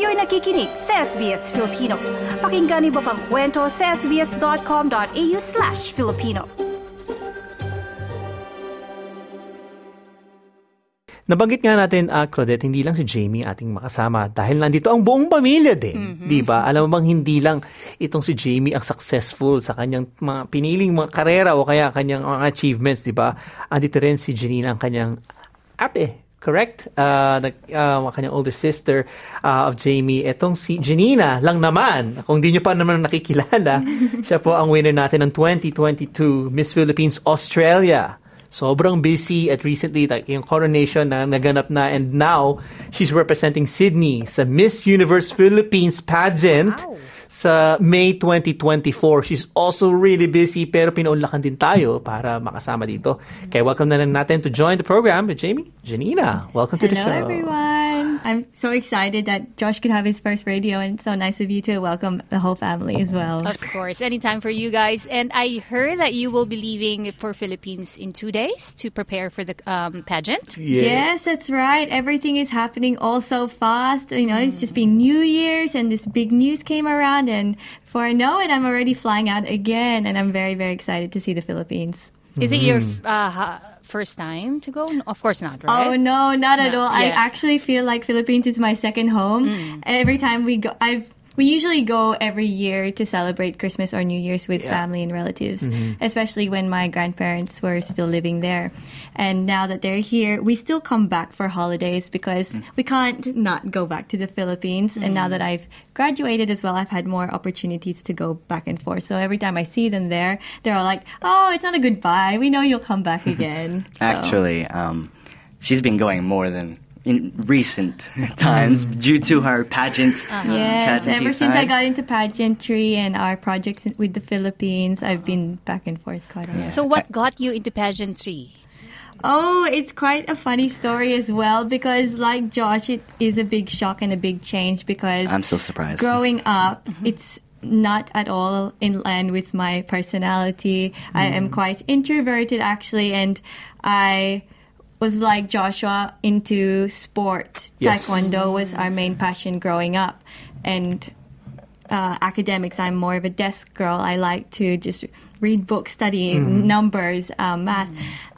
Kayo'y nakikinig sa SBS Filipino. Pakinggan niyo pa ang kwento sa sbs.com.au slash Filipino. Nabanggit nga natin, uh, Claudette, hindi lang si Jamie ating makasama dahil nandito ang buong pamilya din. Mm-hmm. Di ba? Alam mo bang hindi lang itong si Jamie ang successful sa kanyang mga piniling mga karera o kaya kanyang mga achievements, di ba? Andito rin si Janina ang kanyang ate, correct? Uh, the, uh, kanyang older sister uh, of Jamie. Etong si Janina lang naman. Kung di nyo pa naman nakikilala, siya po ang winner natin ng 2022 Miss Philippines Australia sobrang busy at recently like yung coronation na naganap na and now she's representing Sydney sa Miss Universe Philippines pageant. Wow sa May 2024. She's also really busy pero pinaunlakan din tayo para makasama dito. Kaya welcome na lang natin to join the program with Jamie, Janina. Welcome to the show. Hello everyone. I'm so excited that Josh could have his first radio and so nice of you to welcome the whole family as well. Of course, anytime for you guys. And I heard that you will be leaving for Philippines in two days to prepare for the um, pageant. Yeah. Yes, that's right. Everything is happening all so fast. You know, mm. it's just been New Year's and this big news came around around, and before I know it, I'm already flying out again, and I'm very, very excited to see the Philippines. Is it your mm-hmm. uh, first time to go? Of course not, right? Oh no, not no. at all. Yeah. I actually feel like Philippines is my second home. Mm. Every time we go, I've we usually go every year to celebrate Christmas or New Year's with yeah. family and relatives, mm-hmm. especially when my grandparents were still living there. And now that they're here, we still come back for holidays because mm. we can't not go back to the Philippines. Mm. And now mm. that I've graduated as well, I've had more opportunities to go back and forth. So every time I see them there, they're all like, "Oh, it's not a goodbye. We know you'll come back again." Actually, um, she's been going more than in recent times mm. due to her pageant. Uh-huh. Yes, ever since I got into pageantry and our projects with the Philippines, I've been back and forth quite a lot. So, what got you into pageantry? Oh, it's quite a funny story as well because, like Josh, it is a big shock and a big change because I'm so surprised. Growing up, mm-hmm. it's not at all in line with my personality. Mm. I am mm. quite introverted actually, and I was like Joshua into sport. Yes. Taekwondo was our main passion growing up, and uh, academics. I'm more of a desk girl. I like to just read books, study mm. numbers, um, math,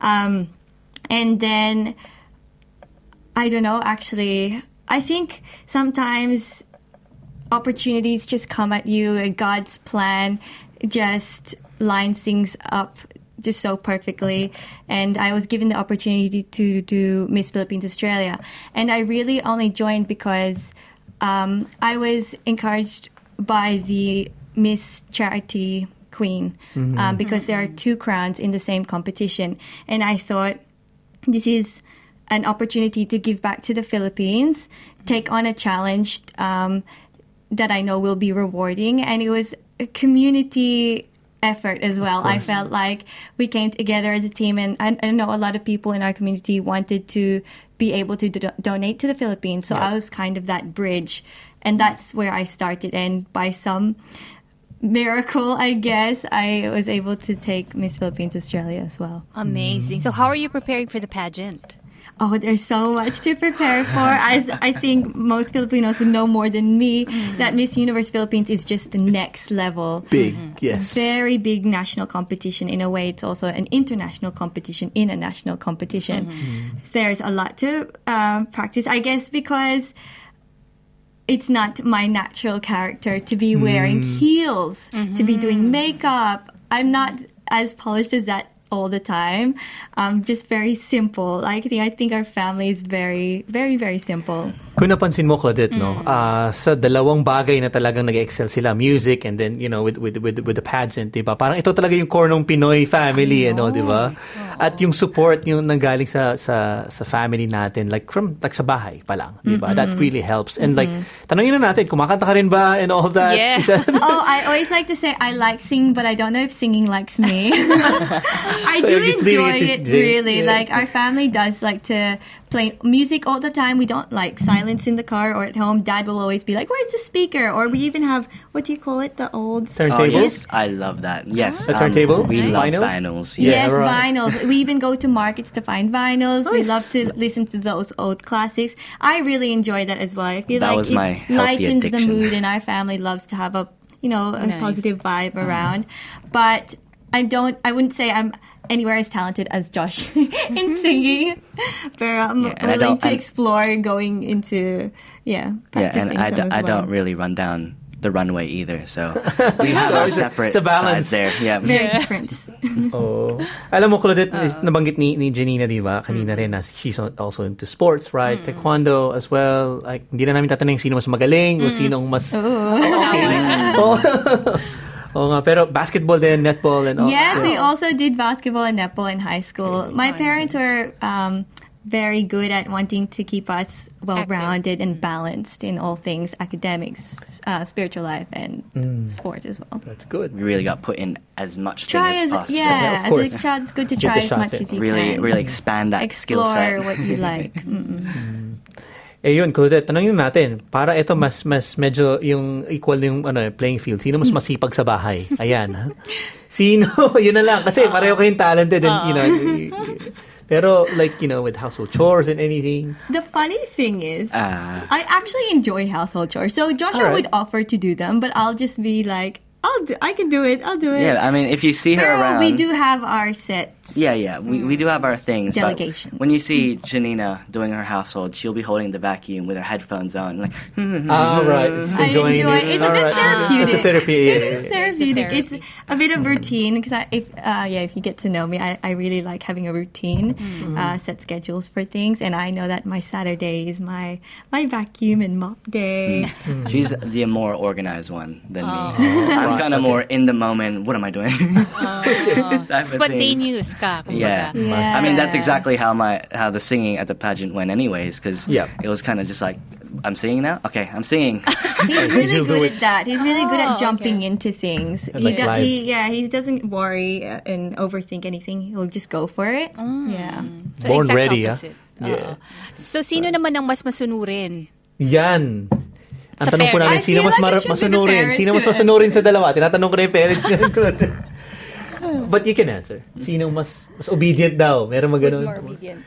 um, and then I don't know. Actually, I think sometimes opportunities just come at you. God's plan just lines things up just so perfectly. And I was given the opportunity to do Miss Philippines Australia. And I really only joined because um, I was encouraged by the Miss Charity Queen mm-hmm. um, because there are two crowns in the same competition. And I thought this is an opportunity to give back to the Philippines, take on a challenge um, that I know will be rewarding. And it was a community effort as well. I felt like we came together as a team, and I, I, know a lot of people in our community wanted to be able to do- donate to the Philippines. So yeah. I was kind of that bridge, and that's where I started. And by some miracle, I guess, I was able to take Miss Philippines Australia as well. Amazing. So, how are you preparing for the pageant? Oh, there's so much to prepare for. As I think most Filipinos would know more than me, mm-hmm. that Miss Universe Philippines is just the next level. Big, mm-hmm. yes. Very big national competition. In a way, it's also an international competition in a national competition. Mm-hmm. There's a lot to um, practice, I guess, because it's not my natural character to be wearing mm. heels, to be doing mm-hmm. makeup. I'm not as polished as that all the time. Um, just very simple. Think I think our family is very, very, very simple. Kung napansin mo, Claudette, mm. no, uh, sa dalawang bagay na talagang nag-excel sila, music and then, you know, with, with, with, with the pageant, di ba? Parang ito talaga yung core ng Pinoy family, ano, di ba? At yung support yung nanggaling sa, sa, sa family natin, like from, like sa bahay pa lang, di ba? Mm-hmm. That really helps. And mm-hmm. like, tanongin na natin, kumakanta ka rin ba and all that? Yeah. oh, I always like to say, I like singing, but I don't know if singing likes me. I so do enjoy it, really. Yeah. Like, our family does like to play music all the time. We don't like silence in the car or at home. Dad will always be like, "Where's the speaker?" Or we even have what do you call it? The old Oh, Turntables? yes, I love that. Yes, um, A turntable? we Nice. love Vinyl? vinyls. Yes, Yeah, right. vinyls. We even go to markets to find vinyls. We love to listen to those old classics. I really enjoy that as well. I feel That like was it my healthy lightens the mood, and our family loves to have a you know a Nice. positive vibe around. But I don't. I wouldn't say I'm anywhere as talented as Josh in singing. But I'm Yeah, willing to explore going into yeah Yeah, practicing and I, some d- as I don't really run down the runway either. So we have So our it's a- separate it's a balance. sides there. Yeah. Very different. Oh. Alam mo, Claudette, uh. is nabanggit ni, ni Jenina, di ba? Kanina mm-hmm. rin, na she's also into sports, right? Mm. Taekwondo as well. Like, hindi na namin tatanungin sino mas magaling o mm. sinong mas... Okay. Oo. Oo nga, pero basketball din, netball, and all. Yes, we also did basketball and netball in high school. My parents were um, very good at wanting to keep us well rounded and balanced in all things academics, uh, spiritual life, and sport as well. That's good. We really got put in as much Try thing as as possible. Yeah, yeah, of as course. a child, it's good to Get try the as shots much in. as you Really, can. really expand that skill explore set. what you like. Mm-mm. Eh yun, Claudette, tanongin natin, para ito mas mas medyo yung equal yung ano, playing field. Sino mas masipag sa bahay? Ayan. Sino? yun na lang. Kasi pareho kayong talented and, you know, y- y- pero like, you know, with household chores and anything. The funny thing is, Ah. I actually enjoy household chores. So Joshua Alright. would offer to do them, but I'll just be like, I'll do, I can do it. I'll do it. Yeah, I mean, if you see her Pero around, we do have our sets. Yeah, yeah, we, we do have our things. but Delegations. when you see Jenina doing her household, she'll be holding the vacuum with her headphones on, like, Ah, right. It's I enjoying enjoy it. It's a bit Alright. therapeutic. It's a therapy. Yeah, yeah, It's therapeutic. It's It's a a, bit of routine because if uh, yeah, if you get to know me, I, I really like having a routine, uh, set schedules for things, and I know that my Saturday is my my vacuum and mop day. she's the more organized one than me. I'm kind of okay. more in the moment. What am I doing? Type of thing. Spontaneous ka, Yeah. kumbaga. Yeah. I mean that's exactly how my how the singing at the pageant went, anyways. Because Yeah. it was kind of just like, I'm singing now. Okay, I'm singing. He's really good at that. He's really good Oh, at jumping okay. into things. And He, like do- he yeah, he doesn't worry uh, and overthink anything. He'll just go for it. Yeah. So, Born ready, opposite. Yeah. Oo. So, sino naman ang mas masunurin? Yan. Ang Sa tanong po namin, sino mas like mara- it should be the masunurin? Sino mas masunurin sa dalawa? Tinatanong ko na yung parents. But you can answer. Sino mas mas obedient daw? Meron mag Who's more obedient?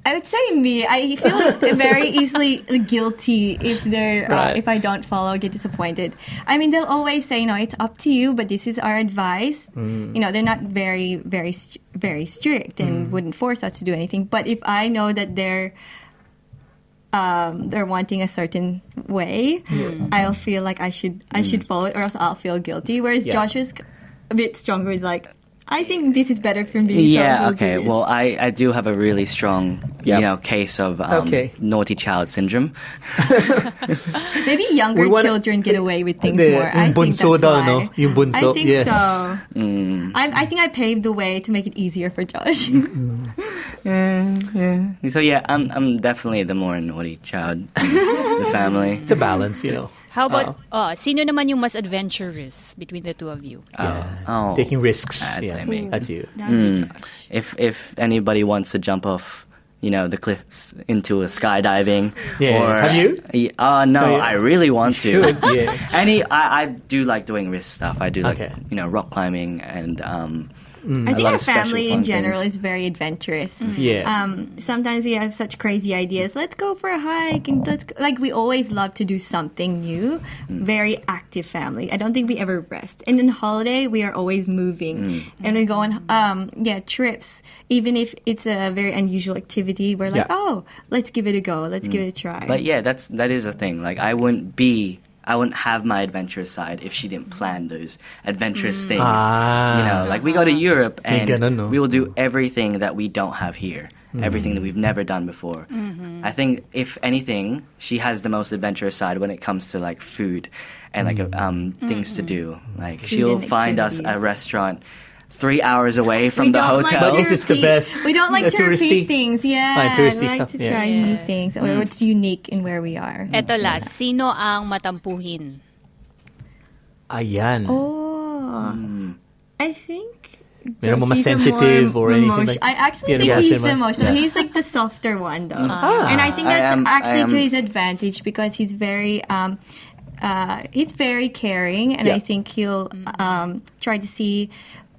I would say me. I feel very easily guilty if they're Right. uh, if I don't follow, get disappointed. I mean, they'll always say, "No, it's up to you," but this is our advice. Mm. You know, they're not very, very, very strict Mm. and wouldn't force us to do anything. But if I know that they're um, they're wanting a certain way, I'll feel like I should I should follow it, or else I'll feel guilty. Whereas Yeah. Joshua's a bit stronger, with like. I think this is better for me. yeah. Okay. this." Well, I I do have a really strong Yep. you know case of um, Okay. naughty child syndrome. Maybe younger wanna- children get away with things Hindi, more. yung I think that's why. no? Yung bunso, I think yes. so. Mm. I, I think I paved the way to make it easier for Josh. So yeah, I'm I'm definitely the more naughty child in the family. It's a balance, you know. How about, oh, sino naman yung mas adventurous between the two of you? Oh, oh. Taking risks. That's yeah. me. That's you. Mm. If if anybody wants to jump off, you know, the cliffs into a skydiving, Yeah, or have you? Y- Uh, no, Oh, yeah. I really want to. should, yeah. Any, I, I do like doing risk stuff. I do like Okay. you know rock climbing and um. Mm, I a think our family in general things. is very adventurous. Mm-hmm. Yeah. Um, sometimes we have such crazy ideas. Let's go for a hike, and let's go. like we always love to do something new. Mm. Very active family. I don't think we ever rest. And in holiday, we are always moving, mm. and we go on um, yeah trips. Even if it's a very unusual activity, we're like, Yeah. oh, let's give it a go. Let's give it a try. But yeah, that's that is a thing. Like I wouldn't be. I wouldn't have my adventurous side if she didn't plan those adventurous things. Ah. You know, like we go to Europe and we will do everything that we don't have here, everything that we've never done before. I think if anything, she has the most adventurous side when it comes to like food and like um, things to do. Like she'll find us a restaurant three hours away from we the hotel. like But to this is the best. We don't like The to touristy. repeat things. Yeah, Ah, touristy we like stuff, to try Yeah. new things or what's unique in where we are. Eto last, sino ang matampuhin? Ayan. Oh, Mm. I think Meron mo mas He's sensitive or anything emotion- like I actually think he's mo? emotional. Yeah. He's like the softer one, though, Ah. and I think I that's am- actually to his advantage because he's very. Um, uh, he's very caring, and Yeah. I think he'll um, try to see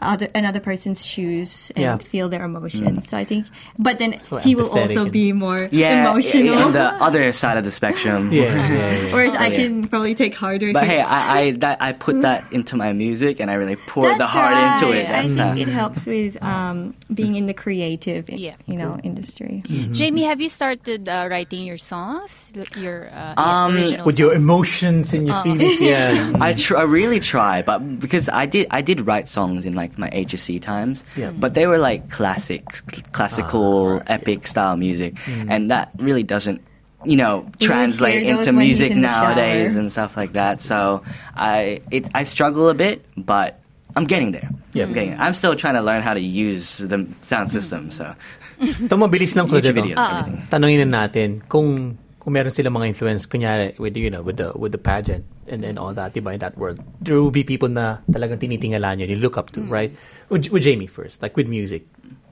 other another person's shoes and Yeah. feel their emotions. So I think, but then So he will also be more Yeah, emotional. on the other side of the spectrum. Yeah, yeah, yeah. Whereas I yeah. can probably take harder. But hey. I I, that, I put that into my music and I really poured the That's heart into right. it. I think it helps with um, being in the creative, Yeah. you know, industry. Mm-hmm. Jamie, have you started uh, writing your songs? Your uh, Um, original With your emotions and your feelings, yeah. I tr- I really try, but because I did I did write songs in like my HSC times, Yeah. but they were like classic, classical, Ah, epic style music, Mm. and that really doesn't, you know, translate into music in nowadays and stuff like that. So I it I struggle a bit, but I'm getting there. Yeah. I'm getting. There. I'm still trying to learn how to use the sound system. So Ito mabilis lang YouTube Claudette, videos. Tanungin natin kung kung meron sila mga influence kunyari with you know with the with the pageant and and all that diba in that world there will be people na talagang tinitingala nyo you look up to right with, with Jamie first like with music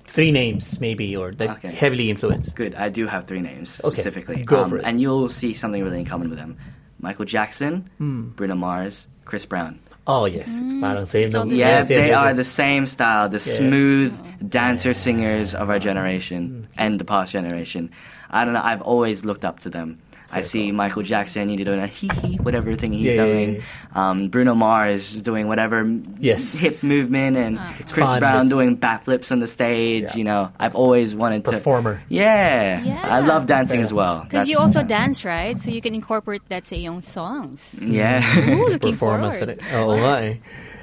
three names maybe or that Okay. heavily influenced Good. I do have three names Okay, specifically. go um, for it. And you'll see something really in common with them. Michael Jackson, Hmm. Bruno Mars, Chris Brown. oh yes parang same the- Yes, yes, they are the same style, the Yeah. smooth dancer singers of our generation and the past generation. I don't know, I've always looked up to them. I see Michael Jackson, he's doing a hee hee, whatever thing he's Yeah, yeah, doing. Um, Bruno Mars is doing whatever Yes. hip movement, and Chris fun, Brown but- doing backflips on the stage. Yeah. You know, I've always wanted Performer. to. Yeah. Yeah. I love dancing as well. Because you That's- also dance, right? So you can incorporate that sa iyong songs. Yeah. Ooh, looking performance forward. na rin. Oo nga eh.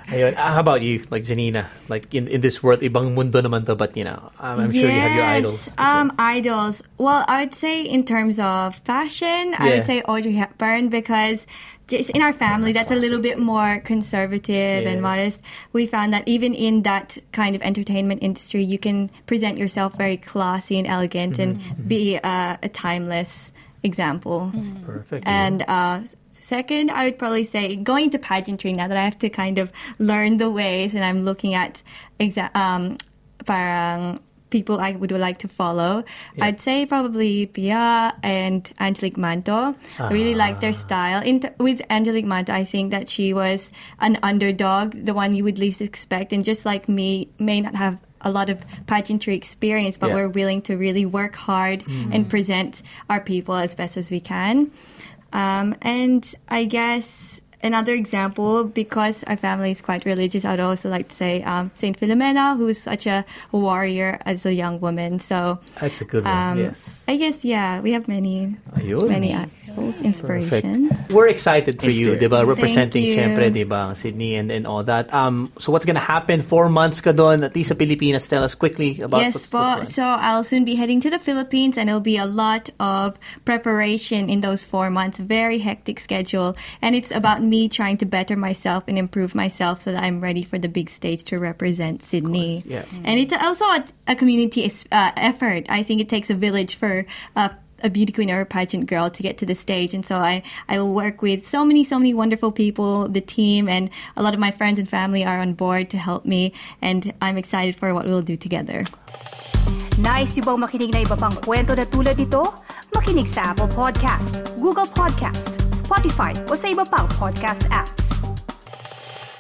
Ayun. Ah, how about you, like Jenina? Like in in this world, ibang mundo naman to, but you know, um, I'm sure you have your idols. Um, idols. Well, I would say in terms of fashion, I would say Audrey Hepburn because just in our family, that's a little bit more conservative and modest. We found that even in that kind of entertainment industry, you can present yourself very classy and elegant and Mm-hmm. be a, a timeless example. Perfect. And uh, second, I would probably say going to pageantry now that I have to kind of learn the ways and I'm looking at exa- um, parang people I would like to follow. Yeah. I'd say probably Pia and Angelique Manto. I really like their style. In t- with Angelique Manto, I think that she was an underdog, the one you would least expect, and just like me, may not have a lot of pageantry experience, but Yeah. we're willing to really work hard and present our people as best as we can. Um, and I guess another example, because our family is quite religious, I would also like to say um, Saint Philomena, who's such a warrior as a young woman. So That's a good one. um, yes. I guess yeah, we have many Ayun. many idols, inspirations. Perfect. We're excited for you, Inspired. di ba? Representing, you. syempre, di ba, Sydney and, and all that. Um, so what's gonna happen? Four months ka doon, at least sa Pilipinas. Tell us quickly about yes, what's, what's So I'll soon be heading to the Philippines, and it'll be a lot of preparation in those four months. Very hectic schedule, and it's about me trying to better myself and improve myself so that I'm ready for the big stage to represent Sydney. yeah. And it's also a, a community uh, effort. I think it takes a village for. A beauty queen or a pageant girl to get to the stage and so I, I will work with so many so many wonderful people the team and a lot of my friends and family are on board to help me and I'm excited for what we'll do together Nice yung bang makinig na iba pang kwento na tulad ito? Makinig sa Apple Podcast, Google Podcast, Spotify o sa iba pang podcast apps.